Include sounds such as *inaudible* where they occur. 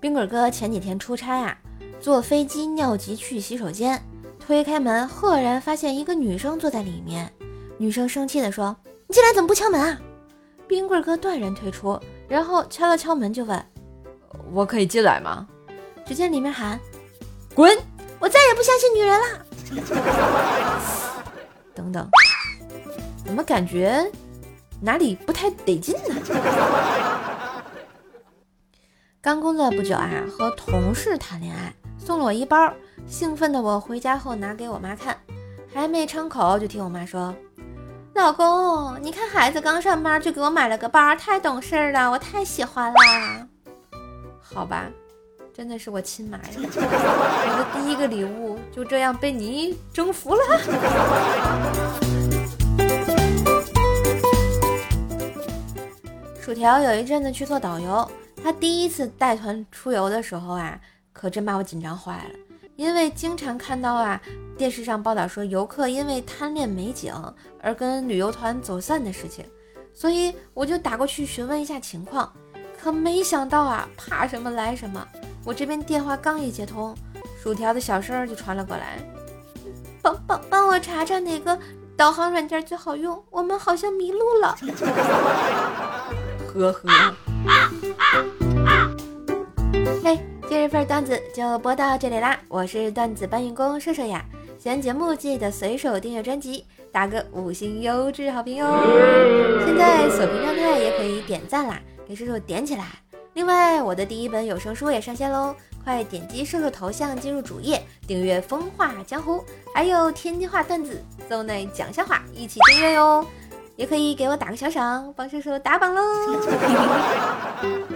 冰棍哥前几天出差啊，坐飞机尿急去洗手间，推开门，赫然发现一个女生坐在里面。女生生气地说：“你进来怎么不敲门啊？”冰棍哥断然退出，然后敲了敲门就问：“我可以进来吗？”只见里面喊：“滚！我再也不相信女人了。” *laughs* 等等，怎么感觉哪里不太得劲呢？刚工作不久啊，和同事谈恋爱，送了我一包，兴奋的我回家后拿给我妈看，还没张口就听我妈说：“老公，你看孩子刚上班就给我买了个包，太懂事了，我太喜欢了。*laughs* ”好吧，真的是我亲妈呀！*laughs* 我的第一个礼物就这样被你征服了。*laughs* 薯条有一阵子去做导游。他第一次带团出游的时候啊，可真把我紧张坏了。因为经常看到啊，电视上报道说游客因为贪恋美景而跟旅游团走散的事情，所以我就打过去询问一下情况。可没想到啊，怕什么来什么。我这边电话刚一接通，薯条的小声就传了过来：“帮帮帮我查查哪个导航软件最好用，我们好像迷路了。*laughs* ”呵呵。嘿，今日份段子就播到这里啦！我是段子搬运工射射呀，喜欢节目记得随手订阅专辑，打个五星优质好评哟！现在锁屏状态也可以点赞啦，给射手点起来！另外，我的第一本有声书也上线喽，快点击射手头像进入主页订阅《风化江湖》，还有天津话段子、搜内讲笑话，一起订阅哟！也可以给我打个小赏帮叔叔打榜喽。*laughs*